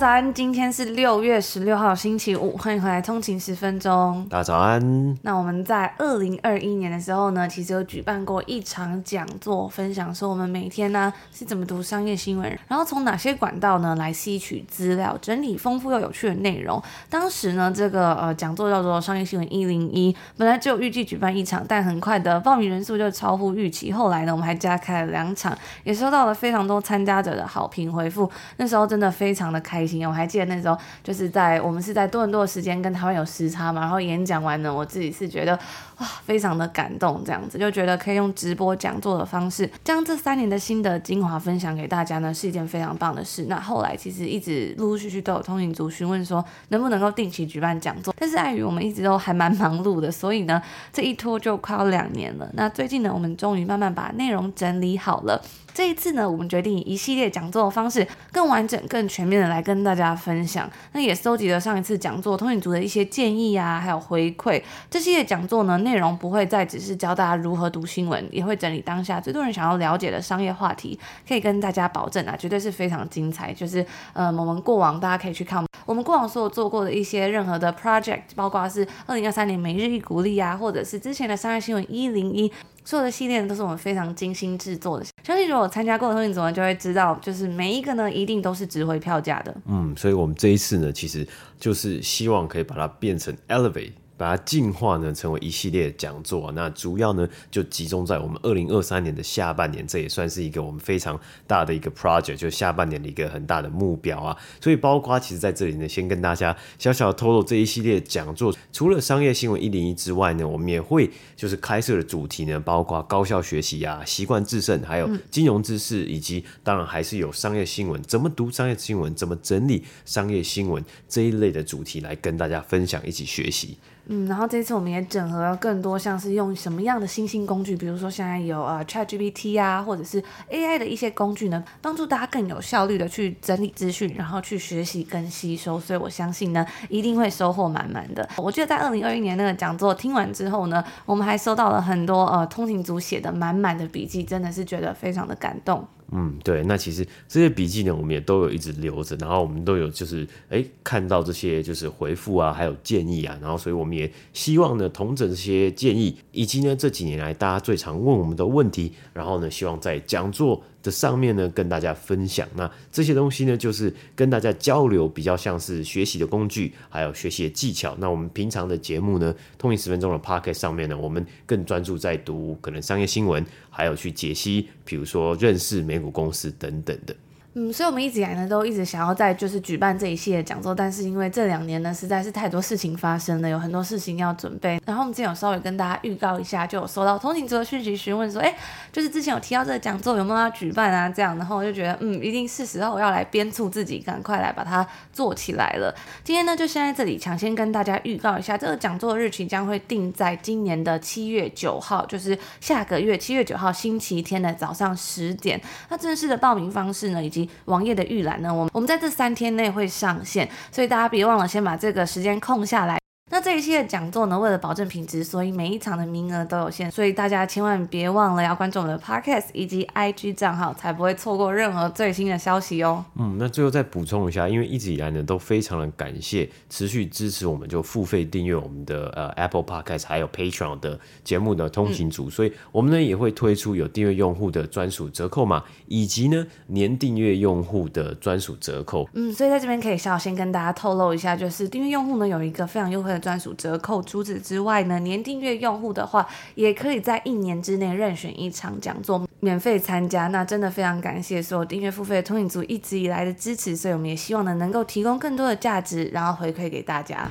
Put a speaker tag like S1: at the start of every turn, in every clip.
S1: 早安，今天是六月十六号星期五，欢迎回来通勤十分钟。
S2: 大家早安。
S1: 那我们在二零二一年的时候呢，其实有举办过一场讲座，分享说我们每天呢是怎么读商业新闻，然后从哪些管道呢来吸取资料，整理丰富又有趣的内容。当时呢，这个呃讲座叫做商业新闻一零一，本来只有预计举办一场，但很快的报名人数就超乎预期。后来呢，我们还加开了两场，也收到了非常多参加者的好评回复。那时候真的非常的开。我还记得那时候，就是在我们是在多伦多的时间跟台湾有时差嘛，然后演讲完呢，我自己是觉得哇，非常的感动，这样子就觉得可以用直播讲座的方式，将这三年的心得精华分享给大家呢，是一件非常棒的事。那后来其实一直陆陆续续都有通勤族询问说，能不能够定期举办讲座，但是碍于我们一直都还蛮忙碌的，所以呢，这一拖就快要两年了。那最近呢，我们终于慢慢把内容整理好了。这一次呢，我们决定以一系列讲座的方式，更完整、更全面的来跟大家分享。那也搜集了上一次讲座通勤族的一些建议啊，还有回馈。这系列讲座呢，内容不会再只是教大家如何读新闻，也会整理当下最多人想要了解的商业话题，可以跟大家保证啊，绝对是非常精彩。就是呃，我们过往大家可以去看我们过往所有做过的一些任何的 project，包括是二零二三年每日一鼓励啊，或者是之前的商业新闻一零一。做的系列都是我们非常精心制作的，相信如果参加过的通勤族呢，就会知道，就是每一个呢一定都是值回票价的。
S2: 嗯，所以我们这一次呢，其实就是希望可以把它变成 elevate。把它进化呢，成为一系列讲座。那主要呢，就集中在我们二零二三年的下半年，这也算是一个我们非常大的一个 project，就下半年的一个很大的目标啊。所以，包括其实在这里呢，先跟大家小小的透露这一系列讲座，除了商业新闻一零一之外呢，我们也会就是开设的主题呢，包括高效学习啊、习惯制胜，还有金融知识，以及当然还是有商业新闻，怎么读商业新闻，怎么整理商业新闻这一类的主题来跟大家分享，一起学习。
S1: 嗯，然后这次我们也整合了更多，像是用什么样的新兴工具，比如说现在有呃 ChatGPT 啊，或者是 AI 的一些工具呢，帮助大家更有效率的去整理资讯，然后去学习跟吸收。所以我相信呢，一定会收获满满的。我记得在二零二一年那个讲座听完之后呢，我们还收到了很多呃通勤族写的满满的笔记，真的是觉得非常的感动。
S2: 嗯，对，那其实这些笔记呢，我们也都有一直留着，然后我们都有就是哎看到这些就是回复啊，还有建议啊，然后所以我们也希望呢，同整这些建议，以及呢这几年来大家最常问我们的问题，然后呢希望在讲座的上面呢，跟大家分享。那这些东西呢，就是跟大家交流，比较像是学习的工具，还有学习的技巧。那我们平常的节目呢，通勤十分钟的 Pocket 上面呢，我们更专注在读可能商业新闻，还有去解析，比如说认识美股公司等等的。
S1: 嗯，所以我们一直以来呢，都一直想要在就是举办这一系列讲座，但是因为这两年呢，实在是太多事情发生了，有很多事情要准备。然后我们之前有稍微跟大家预告一下，就有收到通勤族的讯息询问说，哎，就是之前有提到这个讲座有没有要举办啊？这样，然后我就觉得，嗯，一定是时候要来鞭促自己，赶快来把它做起来了。今天呢，就先在这里抢先跟大家预告一下，这个讲座的日期将会定在今年的七月九号，就是下个月七月九号星期天的早上十点。那正式的报名方式呢，已经网页的预览呢，我们我们在这三天内会上线，所以大家别忘了先把这个时间空下来。那这一期的讲座呢，为了保证品质，所以每一场的名额都有限，所以大家千万别忘了要关注我们的 Podcast 以及 IG 账号，才不会错过任何最新的消息哦。
S2: 嗯，那最后再补充一下，因为一直以来呢，都非常的感谢持续支持我们就付费订阅我们的呃 Apple Podcast 还有 Patreon 的节目的通行组，嗯、所以我们呢也会推出有订阅用户的专属折扣码，以及呢年订阅用户的专属折扣。
S1: 嗯，所以在这边可以稍先跟大家透露一下，就是订阅用户呢有一个非常优惠的。专属折扣。除此之外呢，年订阅用户的话，也可以在一年之内任选一场讲座免费参加。那真的非常感谢所有订阅付费的通影族一直以来的支持，所以我们也希望呢能够提供更多的价值，然后回馈给大家。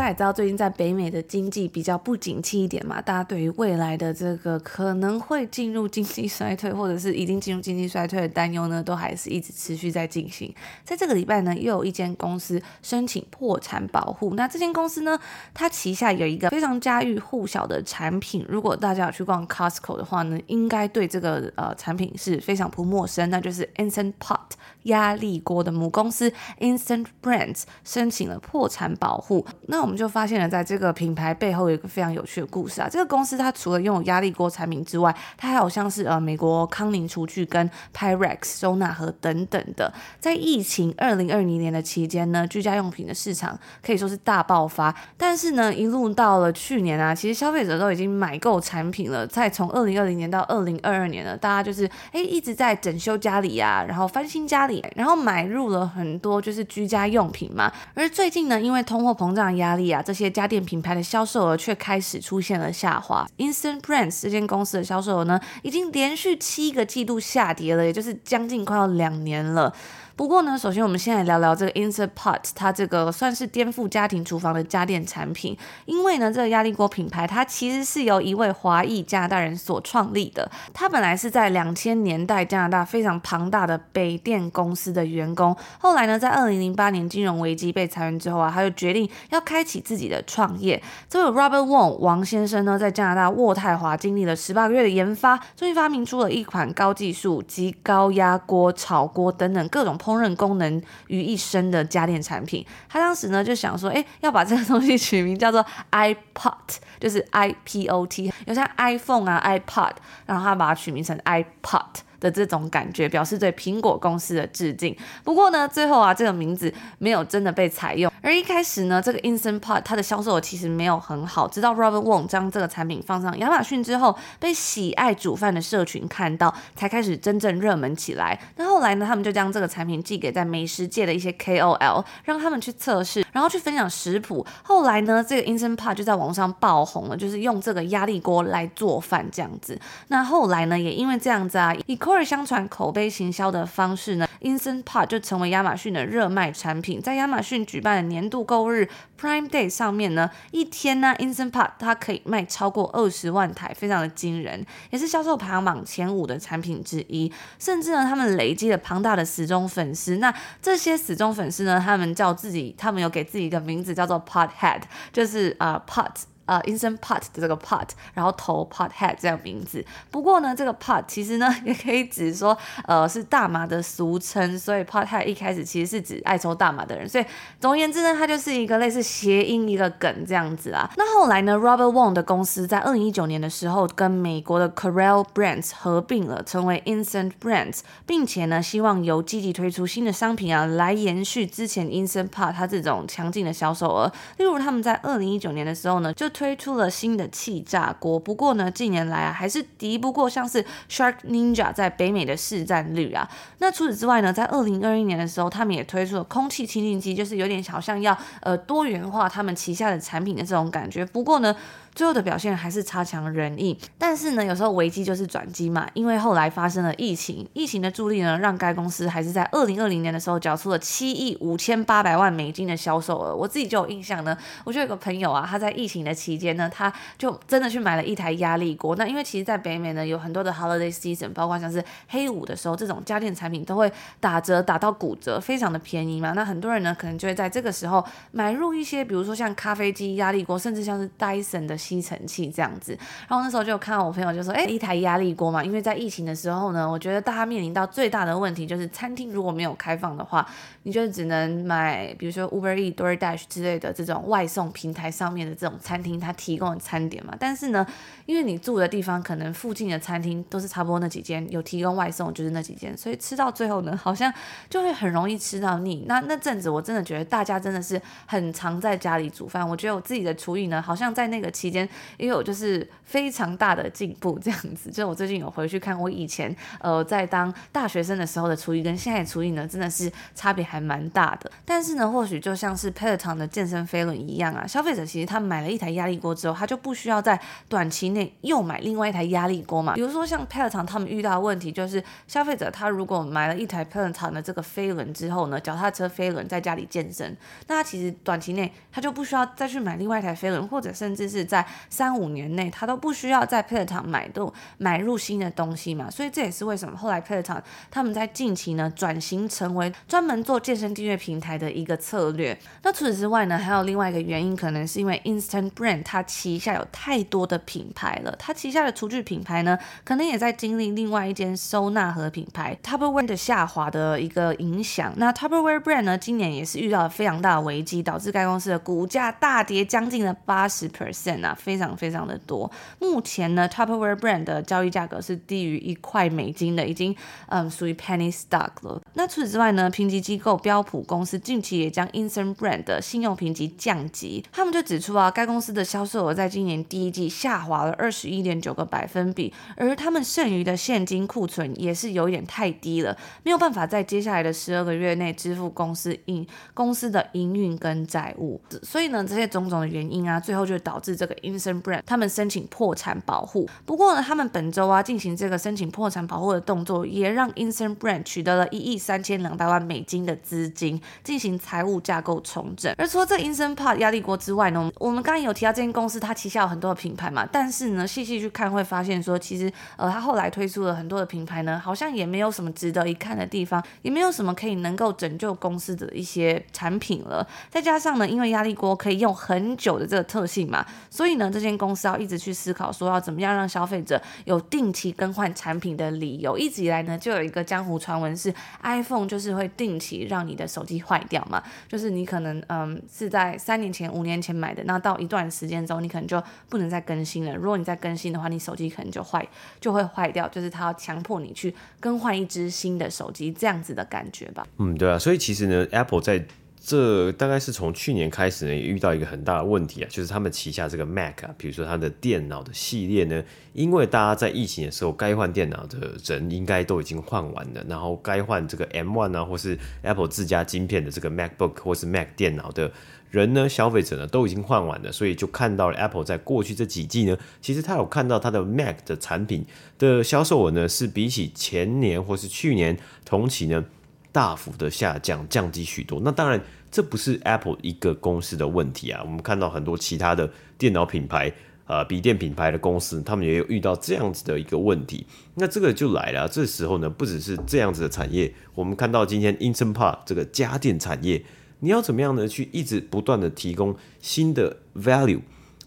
S1: 大家也知道，最近在北美的经济比较不景气一点嘛，大家对于未来的这个可能会进入经济衰退，或者是已经进入经济衰退的担忧呢，都还是一直持续在进行。在这个礼拜呢，又有一间公司申请破产保护。那这间公司呢，它旗下有一个非常家喻户晓的产品，如果大家有去逛 Costco 的话呢，应该对这个呃产品是非常不陌生，那就是 Instant Pot 压力锅的母公司 Instant Brands 申请了破产保护。那我们就发现了，在这个品牌背后有一个非常有趣的故事啊。这个公司它除了拥有压力锅产品之外，它还有像是呃美国康宁厨具跟 Pyrex 收纳盒等等的。在疫情二零二零年的期间呢，居家用品的市场可以说是大爆发。但是呢，一路到了去年啊，其实消费者都已经买够产品了。再从二零二零年到二零二二年呢，大家就是哎一直在整修家里呀、啊，然后翻新家然后买入了很多就是居家用品嘛。而最近呢，因为通货膨胀压力啊，这些家电品牌的销售额却开始出现了下滑。Instant Brands 这间公司的销售额呢，已经连续七个季度下跌了，也就是将近快要两年了。不过呢，首先我们先来聊聊这个 Instant Pot，它这个算是颠覆家庭厨房的家电产品。因为呢，这个压力锅品牌它其实是由一位华裔加拿大人所创立的。他本来是在两千年代加拿大非常庞大的北电公司的员工，后来呢，在二零零八年金融危机被裁员之后啊，他就决定要开启自己的创业。这位 Robert Wong 王先生呢，在加拿大渥太华经历了十八个月的研发，终于发明出了一款高技术及高压锅、炒锅等等各种。烹烹饪功能于一身的家电产品，他当时呢就想说，哎，要把这个东西取名叫做 iPod，就是 I P O T，有像 iPhone 啊 iPod，然后他把它取名成 iPod。的这种感觉，表示对苹果公司的致敬。不过呢，最后啊，这个名字没有真的被采用。而一开始呢，这个 Instant Pot 它的销售其实没有很好。直到 Robert Wong 将这个产品放上亚马逊之后，被喜爱煮饭的社群看到，才开始真正热门起来。那后来呢，他们就将这个产品寄给在美食界的一些 KOL，让他们去测试，然后去分享食谱。后来呢，这个 Instant Pot 就在网上爆红了，就是用这个压力锅来做饭这样子。那后来呢，也因为这样子啊，以口耳相传口碑行销的方式呢，Instant Pot 就成为亚马逊的热卖产品。在亚马逊举办的年度购物日 Prime Day 上面呢，一天呢，Instant Pot 它可以卖超过二十万台，非常的惊人，也是销售排行榜前五的产品之一。甚至呢，他们累积了庞大的死忠粉丝。那这些死忠粉丝呢，他们叫自己，他们有给自己一个名字叫做 Pot Head，就是啊、Pot。呃、，Instant Pot 的这个 Pot，然后头 Pot Head 这样名字。不过呢，这个 Pot 其实呢 也可以指说，呃，是大麻的俗称。所以 Pot Head 一开始其实是指爱抽大麻的人。所以总而言之呢，它就是一个类似谐音一个梗这样子啊。那后来呢，Robert Wong 的公司在二零一九年的时候跟美国的 Corel Brands 合并了，成为 Instant Brands，并且呢，希望由积极推出新的商品啊，来延续之前 Instant Pot 它这种强劲的销售额。例如他们在二零一九年的时候呢，就推出了新的气炸锅，不过呢，近年来啊，还是敌不过像是 Shark Ninja 在北美的市占率啊。那除此之外呢，在二零二一年的时候，他们也推出了空气清净机，就是有点好像要呃多元化他们旗下的产品的这种感觉。不过呢，最后的表现还是差强人意，但是呢，有时候危机就是转机嘛，因为后来发生了疫情，疫情的助力呢，让该公司还是在二零二零年的时候缴出了七亿五千八百万美金的销售额。我自己就有印象呢，我就有个朋友啊，他在疫情的期间呢，他就真的去买了一台压力锅。那因为其实，在北美呢，有很多的 holiday season，包括像是黑五的时候，这种家电产品都会打折，打到骨折，非常的便宜嘛。那很多人呢，可能就会在这个时候买入一些，比如说像咖啡机、压力锅，甚至像是 Dyson 的。吸尘器这样子，然后那时候就看到我朋友就说，哎，一台压力锅嘛，因为在疫情的时候呢，我觉得大家面临到最大的问题就是餐厅如果没有开放的话，你就只能买，比如说 Uber E、DoorDash 之类的这种外送平台上面的这种餐厅它提供的餐点嘛。但是呢，因为你住的地方可能附近的餐厅都是差不多那几间，有提供外送就是那几间，所以吃到最后呢，好像就会很容易吃到腻。那那阵子我真的觉得大家真的是很常在家里煮饭，我觉得我自己的厨艺呢，好像在那个期间也有就是非常大的进步，这样子。就我最近有回去看我以前呃在当大学生的时候的厨艺，跟现在的厨艺呢，真的是差别还蛮大的。但是呢，或许就像是 Peloton 的健身飞轮一样啊，消费者其实他买了一台压力锅之后，他就不需要在短期内又买另外一台压力锅嘛。比如说像 Peloton 他们遇到的问题就是，消费者他如果买了一台 Peloton 的这个飞轮之后呢，脚踏车飞轮在家里健身，那他其实短期内他就不需要再去买另外一台飞轮，或者甚至是在三五年内他都不需要在 Peloton 买入买入新的东西嘛。所以这也是为什么后来 Peloton 他们在近期呢转型成为专门做健身订阅平台的一个策略。那除此之外呢，还有另外一个原因，可能是因为 Instant Brand 它旗下有太多的品牌了，它旗下的厨具品牌呢，可能也在经历另外一间收纳盒品牌 Tupperware 的下滑的一个影响。那 Tupperware Brand 呢，今年也是遇到了非常大的危机，导致该公司的股价大跌将近了八十 percent 啊，非常非常的多。目前呢，Tupperware Brand 的交易价格是低于一块美金的，已经嗯属于 penny stock 了。那除此之外呢，评级机构标普公司近期也将 Instant Brand 的信用评级降级，他们就指出啊，该公司的销售额在今年第一季下滑了二十一点九个百分比，而他们剩余的现金库存也是有点太低了，没有办法在接下来的十二个月内支付公司营公司的营运跟债务，所以呢，这些种种的原因啊，最后就导致这个 Instant Brand 他们申请破产保护。不过呢，他们本周啊进行这个申请破产保护的动作，也让 Instant Brand 取得了一亿三千两百万美金的资金，进行财务架构重整。而除了这 Instant Pot 压力锅之外呢，我们刚刚有提到这间公司，它旗下有很多的品牌嘛，但是呢，细细去看会发现说，其实呃，它后来推出了很多的品牌呢，好像也没有什么值得一看的地方，也没有什么可以能够拯救公司的一些产品了。再加上呢，因为压力锅可以用很久的这个特性嘛，所以以呢，这间公司要一直去思考说要怎么样让消费者有定期更换产品的理由。一直以来呢，就有一个江湖传闻是 iPhone 就是会定期让你的手机坏掉嘛，就是你可能嗯是在三年前、五年前买的，那到一段时间之后，你可能就不能再更新了。如果你再更新的话，你手机可能就坏，就会坏掉，就是它要强迫你去更换一支新的手机，这样子的感觉吧。
S2: 嗯，对啊，所以其实呢，Apple 在这大概是从去年开始呢，也遇到一个很大的问题啊，就是他们旗下这个 Mac 啊，比如说它的电脑的系列呢，因为大家在疫情的时候该换电脑的人应该都已经换完了，然后该换这个 M1 啊，或是 Apple 自家晶片的这个 MacBook 或是 Mac 电脑的人呢，消费者呢都已经换完了，所以就看到了 Apple 在过去这几季呢，其实他有看到它的 Mac 的产品的销售额呢，是比起前年或是去年同期呢。大幅的下降，降低许多。那当然，这不是 Apple 一个公司的问题啊。我们看到很多其他的电脑品牌、呃，笔电品牌的公司，他们也有遇到这样子的一个问题。那这个就来了，这时候呢，不只是这样子的产业，我们看到今天 Instant Pot 这个家电产业，你要怎么样呢？去一直不断的提供新的 value。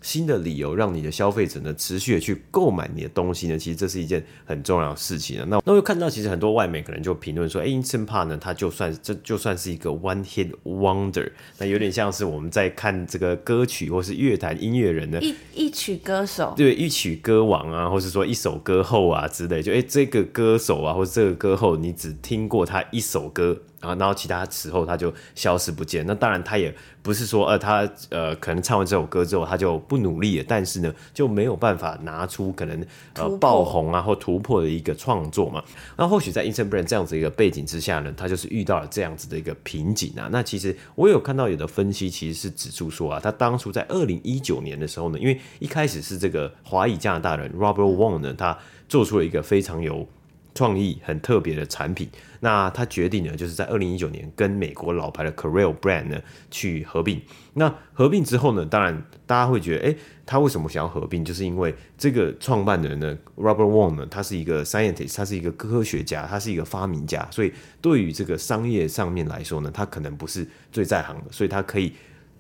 S2: 新的理由让你的消费者呢持续的去购买你的东西呢，其实这是一件很重要的事情啊。那那我看到其实很多外媒可能就评论说，哎，Instant Pot 呢，它就算这就算是一个 one hit wonder，那有点像是我们在看这个歌曲或是乐坛音乐人呢，
S1: 一一曲歌手，
S2: 对，一曲歌王啊，或是说一首歌后啊之类，就哎这个歌手啊或者这个歌后，你只听过他一首歌。啊，然后其他时候他就消失不见。那当然，他也不是说，呃，他呃可能唱完这首歌之后他就不努力了，但是呢就没有办法拿出可能呃爆红啊或突破的一个创作嘛。那或许在 Instant Brand 这样子一个背景之下呢，他就是遇到了这样子的一个瓶颈啊。那其实我有看到有的分析其实是指出说啊，他当初在二零一九年的时候呢，因为一开始是这个华裔加拿大人 Robert Wong 呢，他做出了一个非常有创意很特别的产品，那他决定呢，就是在二零一九年跟美国老牌的 Corel Brand 呢去合并。那合并之后呢，当然大家会觉得，诶，他为什么想要合并？就是因为这个创办人呢，Robert Wong 呢，他是一个 scientist，他是一个科学家，他是一个发明家，所以对于这个商业上面来说呢，他可能不是最在行的，所以他可以。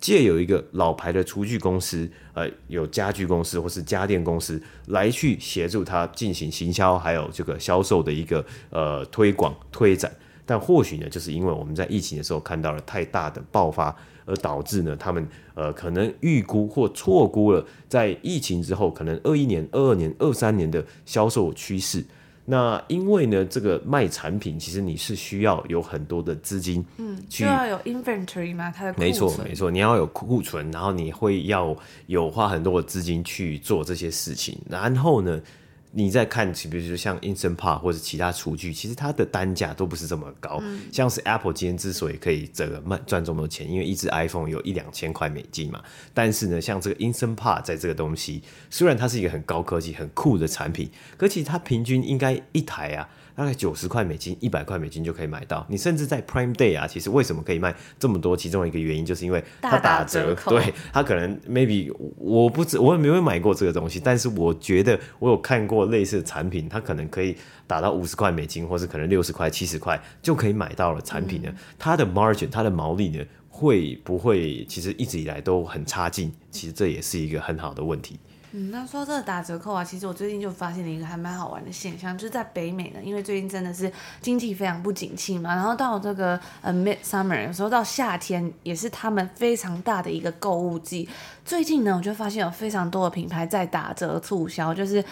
S2: 借有一个老牌的厨具公司，呃，有家具公司或是家电公司来去协助他进行行销，还有这个销售的一个呃推广推展。但或许呢，就是因为我们在疫情的时候看到了太大的爆发，而导致呢，他们呃可能预估或错估了在疫情之后可能二一年、二二年、二三年的销售趋势。那因为呢，这个卖产品其实你是需要有很多的资金，
S1: 嗯，
S2: 需
S1: 要有 inventory 吗，它的
S2: 没错没错，你要有库存，然后你会要有花很多的资金去做这些事情，然后呢。你再看，比如说像 Instant Pot 或者其他厨具，其实它的单价都不是这么高。嗯、像是 Apple 今天之所以可以这个卖赚这么多钱，因为一只 iPhone 有一两千块美金嘛。但是呢，像这个 Instant Pot 在这个东西，虽然它是一个很高科技、很酷的产品，可其实它平均应该一台啊。大概九十块美金、一百块美金就可以买到。你甚至在 Prime Day 啊，其实为什么可以卖这么多？其中一个原因就是因为它打折。
S1: 打
S2: 对，它可能 maybe 我不知我也没有买过这个东西，但是我觉得我有看过类似的产品，它可能可以打到五十块美金，或是可能六十块、七十块就可以买到了产品呢。嗯、它的 margin、它的毛利呢，会不会其实一直以来都很差劲？其实这也是一个很好的问题。
S1: 嗯，那说这个打折扣啊，其实我最近就发现了一个还蛮好玩的现象，就是在北美呢，因为最近真的是经济非常不景气嘛，然后到这个呃 Midsummer，有时候到夏天也是他们非常大的一个购物季。最近呢，我就发现有非常多的品牌在打折促销，就是。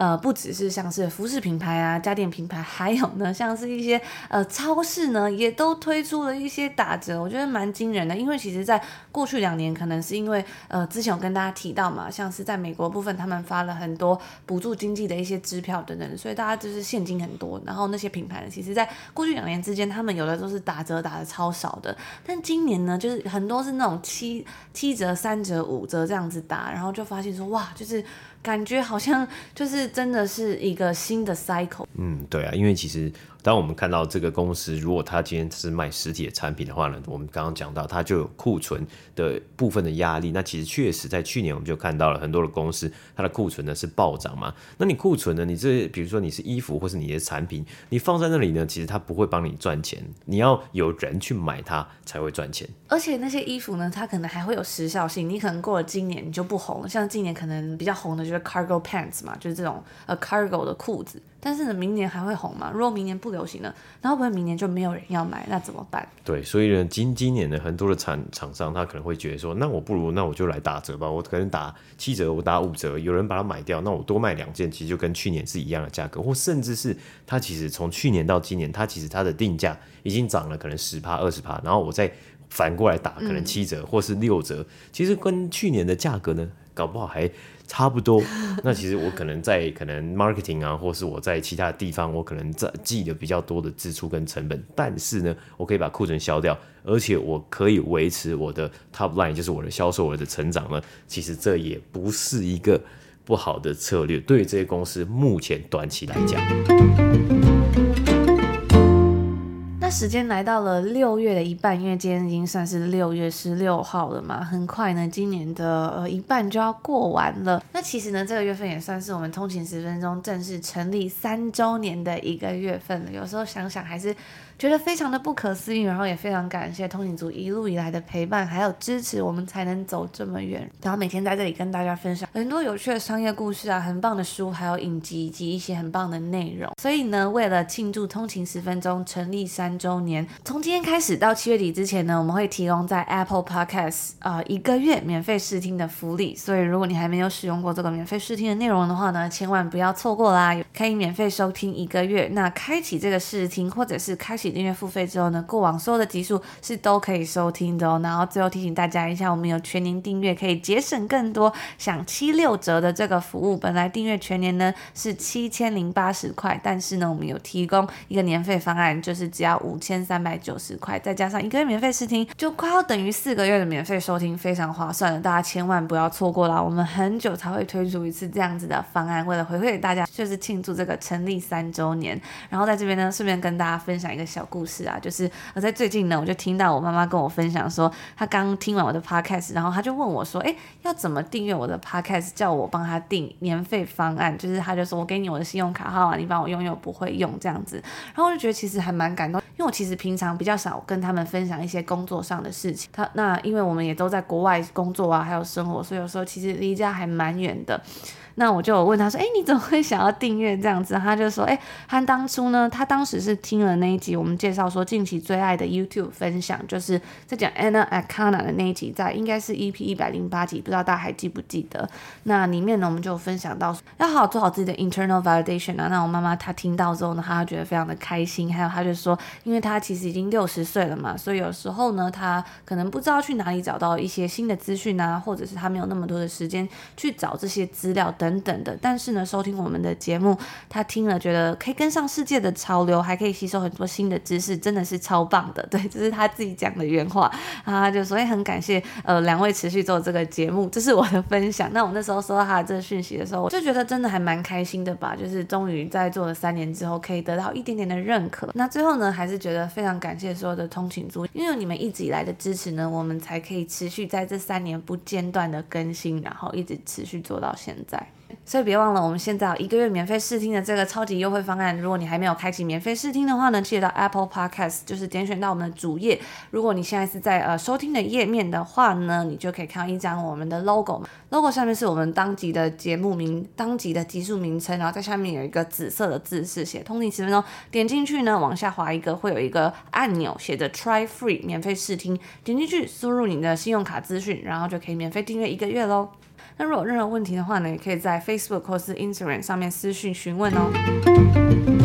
S1: 呃，不只是像是服饰品牌啊、家电品牌，还有呢，像是一些呃超市呢，也都推出了一些打折，我觉得蛮惊人的。因为其实，在过去两年，可能是因为呃之前有跟大家提到嘛，像是在美国部分，他们发了很多补助经济的一些支票等等，所以大家就是现金很多。然后那些品牌呢，其实在过去两年之间，他们有的都是打折打的超少的，但今年呢，就是很多是那种七七折、三折、五折这样子打，然后就发现说哇，就是。感觉好像就是真的是一个新的 cycle。
S2: 嗯，对啊，因为其实。当我们看到这个公司，如果它今天是卖实体的产品的话呢，我们刚刚讲到它就有库存的部分的压力。那其实确实在去年我们就看到了很多的公司，它的库存呢是暴涨嘛。那你库存呢？你这比如说你是衣服或是你的产品，你放在那里呢，其实它不会帮你赚钱，你要有人去买它才会赚钱。
S1: 而且那些衣服呢，它可能还会有时效性，你可能过了今年你就不红了。像今年可能比较红的就是 cargo pants 嘛，就是这种呃 cargo 的裤子。但是呢，明年还会红吗？如果明年不流行了，那会不会明年就没有人要买？那怎么办？
S2: 对，所以呢，今今年呢，很多的厂厂商他可能会觉得说，那我不如那我就来打折吧，我可能打七折，我打五折，有人把它买掉，那我多卖两件，其实就跟去年是一样的价格，或甚至是它其实从去年到今年，它其实它的定价已经涨了可能十趴二十趴，然后我再反过来打，可能七折或是六折，嗯、其实跟去年的价格呢，搞不好还。差不多，那其实我可能在可能 marketing 啊，或是我在其他地方，我可能在记得比较多的支出跟成本，但是呢，我可以把库存消掉，而且我可以维持我的 top line，就是我的销售额的成长呢。其实这也不是一个不好的策略，对于这些公司目前短期来讲。
S1: 时间来到了六月的一半，因为今天已经算是六月十六号了嘛，很快呢，今年的呃一半就要过完了。那其实呢，这个月份也算是我们通勤十分钟正式成立三周年的一个月份了。有时候想想还是。觉得非常的不可思议，然后也非常感谢通勤族一路以来的陪伴还有支持，我们才能走这么远。然后每天在这里跟大家分享很多有趣的商业故事啊，很棒的书，还有影集以及一些很棒的内容。所以呢，为了庆祝通勤十分钟成立三周年，从今天开始到七月底之前呢，我们会提供在 Apple Podcast 啊、一个月免费试听的福利。所以如果你还没有使用过这个免费试听的内容的话呢，千万不要错过啦！可以免费收听一个月，那开启这个试听或者是开启。订阅付费之后呢，过往所有的集数是都可以收听的哦。然后最后提醒大家一下，我们有全年订阅可以节省更多，享七六折的这个服务。本来订阅全年呢是七千零八十块，但是呢我们有提供一个年费方案，就是只要五千三百九十块，再加上一个月免费试听，就快要等于四个月的免费收听，非常划算的，大家千万不要错过了。我们很久才会推出一次这样子的方案，为了回馈给大家，就是庆祝这个成立三周年。然后在这边呢，顺便跟大家分享一个小小故事。啊，就是我在最近呢，我就听到我妈妈跟我分享说，她刚听完我的 podcast，然后她就问我说，哎，要怎么订阅我的 podcast？叫我帮她订年费方案，就是她就说我给你我的信用卡号啊，你帮我用用，不会用这样子。然后我就觉得其实还蛮感动，因为我其实平常比较少跟他们分享一些工作上的事情。他那因为我们也都在国外工作啊，还有生活，所以有时候其实离家还蛮远的。那我就问他说：“哎，你怎么会想要订阅这样子？”他就说：“哎，他当初呢，他当时是听了那一集我们介绍说近期最爱的 YouTube 分享，就是在讲 Anna Akana 的那一集，在应该是 EP 一百零八集，不知道大家还记不记得？那里面呢，我们就分享到要好好做好自己的 internal validation 啊。那我妈妈她听到之后呢，她觉得非常的开心，还有她就说，因为她其实已经六十岁了嘛，所以有时候呢，她可能不知道去哪里找到一些新的资讯啊，或者是她没有那么多的时间去找这些资料等等等的。但是呢，收听我们的节目，他听了觉得可以跟上世界的潮流，还可以吸收很多新的知识，真的是超棒的。对，这是他自己讲的原话啊，就所以很感谢呃两位持续做这个节目，这是我的分享。那我那时候收到他的这个讯息的时候，我就觉得真的还蛮开心的吧，就是终于在做了三年之后，可以得到一点点的认可。那最后呢，还是觉得非常感谢所有的通勤族，因为你们一直以来的支持呢，我们才可以持续在这三年不间断的更新，然后一直持续做到现在。所以别忘了，我们现在一个月免费试听的这个超级优惠方案。如果你还没有开启免费试听的话呢，记得到 Apple Podcast，就是点选到我们的主页。如果你现在是在呃收听的页面的话呢，你就可以看到一张我们的 logo，logo 上面是我们当集的节目名、当集的集数名称，然后在下面有一个紫色的字是写“通勤十分钟”，点进去呢，往下滑一个会有一个按钮，写着 “Try Free” 免费试听，点进去输入你的信用卡资讯，然后就可以免费订阅一个月喽。那如果有任何问题的话呢，也可以在 Facebook 或是 Instagram 上面私讯询问哦。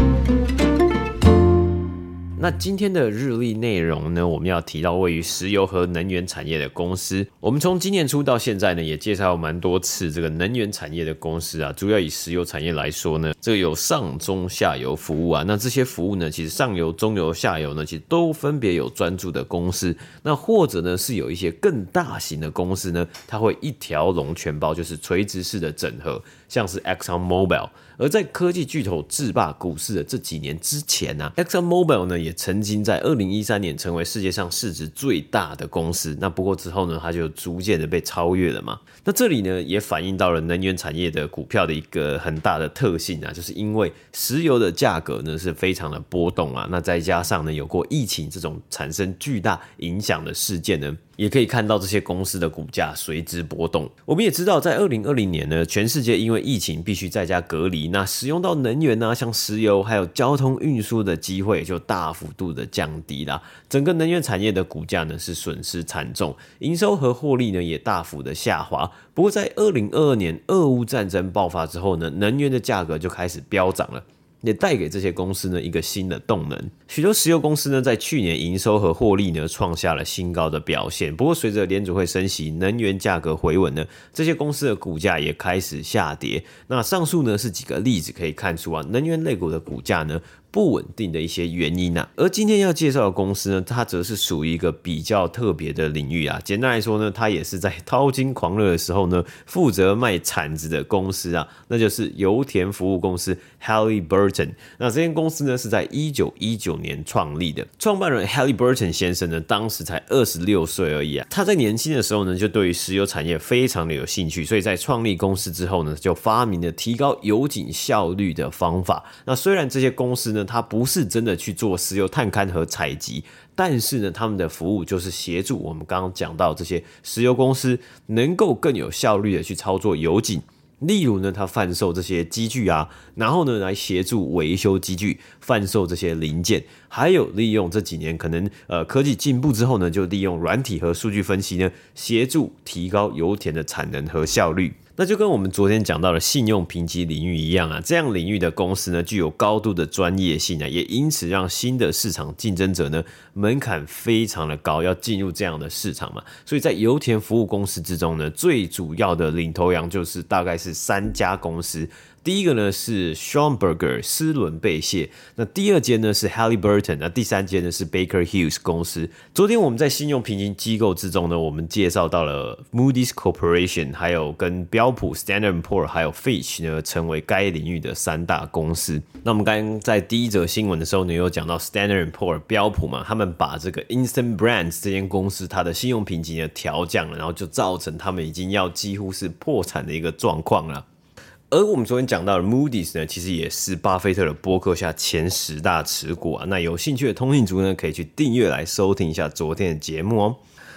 S2: 那今天的日历内容呢，我们要提到位于石油和能源产业的公司。我们从今年初到现在呢，也介绍了蛮多次这个能源产业的公司啊。主要以石油产业来说呢，这个有上中下游服务啊。那这些服务呢，其实上游、中游、下游呢，其实都分别有专注的公司。那或者呢，是有一些更大型的公司呢，它会一条龙全包，就是垂直式的整合。像是 Exxon Mobil，而在科技巨头制霸股市的这几年之前呢、，Exxon Mobil 呢也曾经在二零一三年成为世界上市值最大的公司。那不过之后呢，它就逐渐的被超越了嘛。那这里呢也反映到了能源产业的股票的一个很大的特性啊，就是因为石油的价格呢是非常的波动啊，那再加上呢有过疫情这种产生巨大影响的事件呢。也可以看到这些公司的股价随之波动。我们也知道，在二零二零年呢，全世界因为疫情必须在家隔离，那使用到能源呢，像石油还有交通运输的机会就大幅度的降低啦。整个能源产业的股价呢是损失惨重，营收和获利呢也大幅的下滑。不过在二零二二年俄乌战争爆发之后呢，能源的价格就开始飙涨了。也带给这些公司呢一个新的动能。许多石油公司呢在去年营收和获利呢创下了新高的表现。不过随着联储会升息，能源价格回稳呢，这些公司的股价也开始下跌。那上述呢是几个例子可以看出啊，能源类股的股价呢。不稳定的一些原因啊，而今天要介绍的公司呢，它则是属于一个比较特别的领域啊。简单来说呢，它也是在淘金狂热的时候呢，负责卖铲子的公司啊，那就是油田服务公司 Halliburton。那这间公司呢，是在一九一九年创立的，创办人 Halliburton 先生呢，当时才二十六岁而已啊。他在年轻的时候呢，就对于石油产业非常的有兴趣，所以在创立公司之后呢，就发明了提高油井效率的方法。那虽然这些公司呢，它不是真的去做石油探勘和采集，但是呢，他们的服务就是协助我们刚刚讲到这些石油公司能够更有效率的去操作油井。例如呢，他贩售这些机具啊，然后呢，来协助维修机具，贩售这些零件，还有利用这几年可能呃科技进步之后呢，就利用软体和数据分析呢，协助提高油田的产能和效率。那就跟我们昨天讲到的信用评级领域一样啊，这样领域的公司呢，具有高度的专业性啊，也因此让新的市场竞争者呢，门槛非常的高，要进入这样的市场嘛。所以在油田服务公司之中呢，最主要的领头羊就是大概是三家公司。第一个呢是 Schlumberger 斯伦贝谢，那第二间呢是 Halliburton，那第三间呢是 Baker Hughes 公司。昨天我们在信用评级机构之中呢，我们介绍到了 Moody's Corporation，还有跟标普 Standard Poor 还有 Fitch 呢，成为该领域的三大公司。那我们刚刚在第一则新闻的时候呢，有讲到 Standard Poor 标普嘛，他们把这个 Instant Brands 这间公司它的信用评级呢调降了，然后就造成他们已经要几乎是破产的一个状况了。而我们昨天讲到的 Moody's 呢，其实也是巴菲特的博客下前十大持股啊。那有兴趣的通信族呢，可以去订阅来收听一下昨天的节目哦。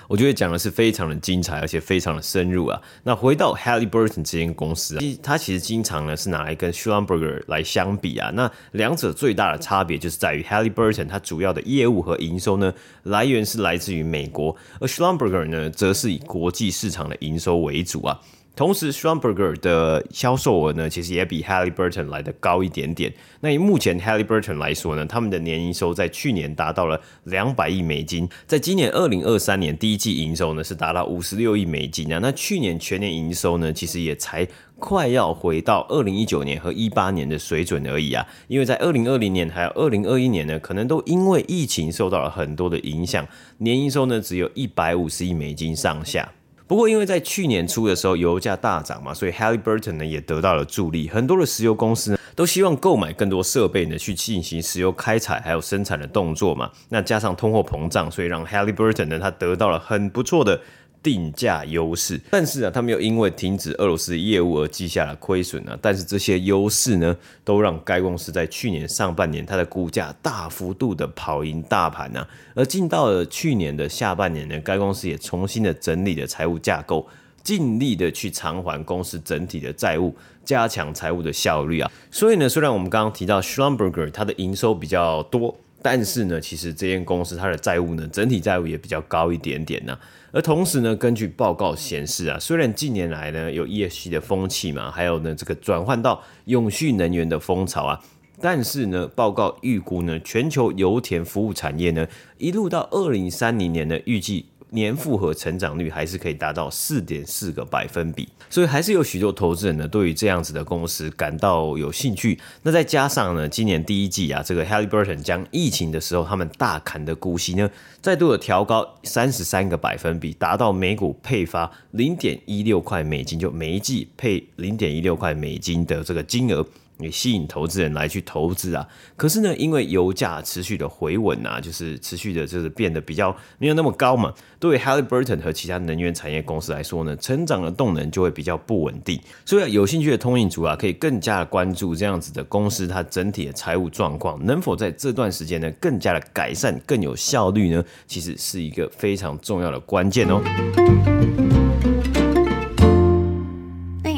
S2: 我觉得讲的是非常的精彩，而且非常的深入啊。那回到 Halliburton 这间公司啊，它其实经常呢是拿来跟 Schlumberger 来相比啊。那两者最大的差别就是在于 Halliburton 它主要的业务和营收呢来源是来自于美国，而 Schlumberger 呢则是以国际市场的营收为主啊。同时，Schumberger 的销售额呢，其实也比 Halliburton 来得高一点点。那以目前 Halliburton 来说呢，他们的年营收在去年达到了两百亿美金，在今年二零二三年第一季营收呢是达到五十六亿美金啊。那去年全年营收呢，其实也才快要回到二零一九年和一八年的水准而已啊。因为在二零二零年还有二零二一年呢，可能都因为疫情受到了很多的影响，年营收呢只有一百五十亿美金上下。不过，因为在去年初的时候，油价大涨嘛，所以 Halliburton 呢也得到了助力。很多的石油公司呢都希望购买更多设备呢，去进行石油开采还有生产的动作嘛。那加上通货膨胀，所以让 Halliburton 呢它得到了很不错的。定价优势，但是啊，他们又因为停止俄罗斯业务而记下了亏损啊。但是这些优势呢，都让该公司在去年上半年它的股价大幅度的跑赢大盘啊。而进到了去年的下半年呢，该公司也重新的整理了财务架构，尽力的去偿还公司整体的债务，加强财务的效率啊。所以呢，虽然我们刚刚提到 Schlumberger 它的营收比较多，但是呢，其实这间公司它的债务呢，整体债务也比较高一点点呢、而同时呢，根据报告显示啊，虽然近年来呢有 ESG 的风气嘛，还有呢这个转换到永续能源的风潮啊，但是呢，报告预估呢，全球油田服务产业呢，一路到二零三零年呢，预计。年复合成长率还是可以达到四点四个百分比，所以还是有许多投资人呢对于这样子的公司感到有兴趣。那再加上呢，今年第一季啊，这个 Halliburton 将疫情的时候他们大砍的股息呢，再度的调高三十三个百分比，达到每股配发零点一六块美金，就每一季配零点一六块美金的这个金额。也吸引投资人来去投资啊，可是呢，因为油价持续的回稳啊，就是持续的，就是变得比较没有那么高嘛。对于 Halliburton 和其他能源产业公司来说呢，成长的动能就会比较不稳定。所以有兴趣的通勤族啊，可以更加的关注这样子的公司，它整体的财务状况能否在这段时间呢更加的改善，更有效率呢？其实是一个非常重要的关键哦。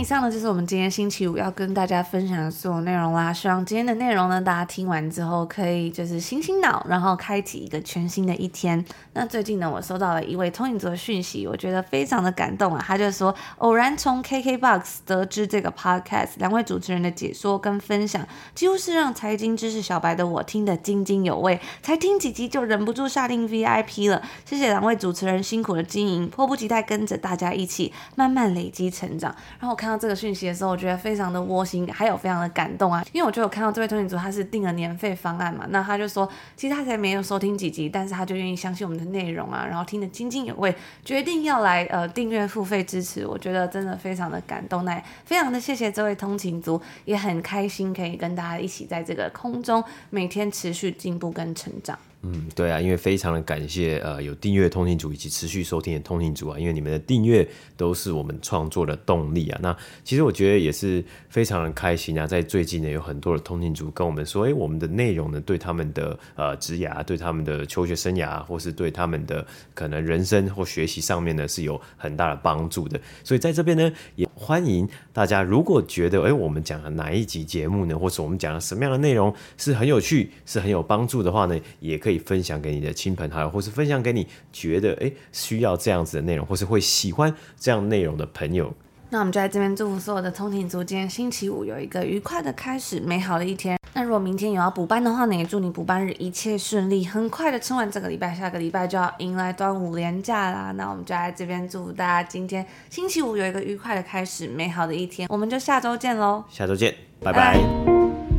S1: 以上呢就是我们今天星期五要跟大家分享的所有内容啦。希望今天的内容呢，大家听完之后可以就是醒醒脑，然后开启一个全新的一天。那最近呢，我收到了一位通影族的讯息，我觉得非常的感动啊。他就说，偶然从 KKBOX 得知这个 Podcast，两位主持人的解说跟分享，几乎是让财经知识小白的我听得津津有味，才听几集就忍不住下定 VIP 了。谢谢两位主持人辛苦的经营，迫不及待跟着大家一起慢慢累积成长。然后我看到。这个讯息的时候，我觉得非常的窝心，还有非常的感动啊！因为我就有看到这位通勤族，他是订了年费方案嘛，那他就说，其实他才没有收听几集，但是他就愿意相信我们的内容啊，然后听得津津有味，决定要来呃订阅付费支持，我觉得真的非常的感动，那非常的谢谢这位通勤族，也很开心可以跟大家一起在这个空中每天持续进步跟成长。
S2: 嗯，对啊，因为非常的感谢呃有订阅通勤族以及持续收听的通勤族啊，因为你们的订阅都是我们创作的动力啊。那其实我觉得也是非常的开心啊，在最近呢有很多的通勤族跟我们说，哎，我们的内容呢对他们的呃职涯、对他们的求学生涯，或是对他们的可能人生或学习上面呢是有很大的帮助的。所以在这边呢也欢迎大家，如果觉得哎我们讲的哪一集节目呢，或是我们讲的什么样的内容是很有趣、是很有帮助的话呢，也可以。可以分享给你的亲朋好友，或是分享给你觉得诶需要这样子的内容，或是会喜欢这样内容的朋友。
S1: 那我们就在这边祝福所有的通勤族，今天星期五有一个愉快的开始，美好的一天。那如果明天有要补班的话呢，也祝你补班日一切顺利，很快的撑完这个礼拜，下个礼拜就要迎来端午连假啦。那我们就在这边祝福大家今天星期五有一个愉快的开始，美好的一天。我们就下周见喽，
S2: 下周见，拜拜。拜拜。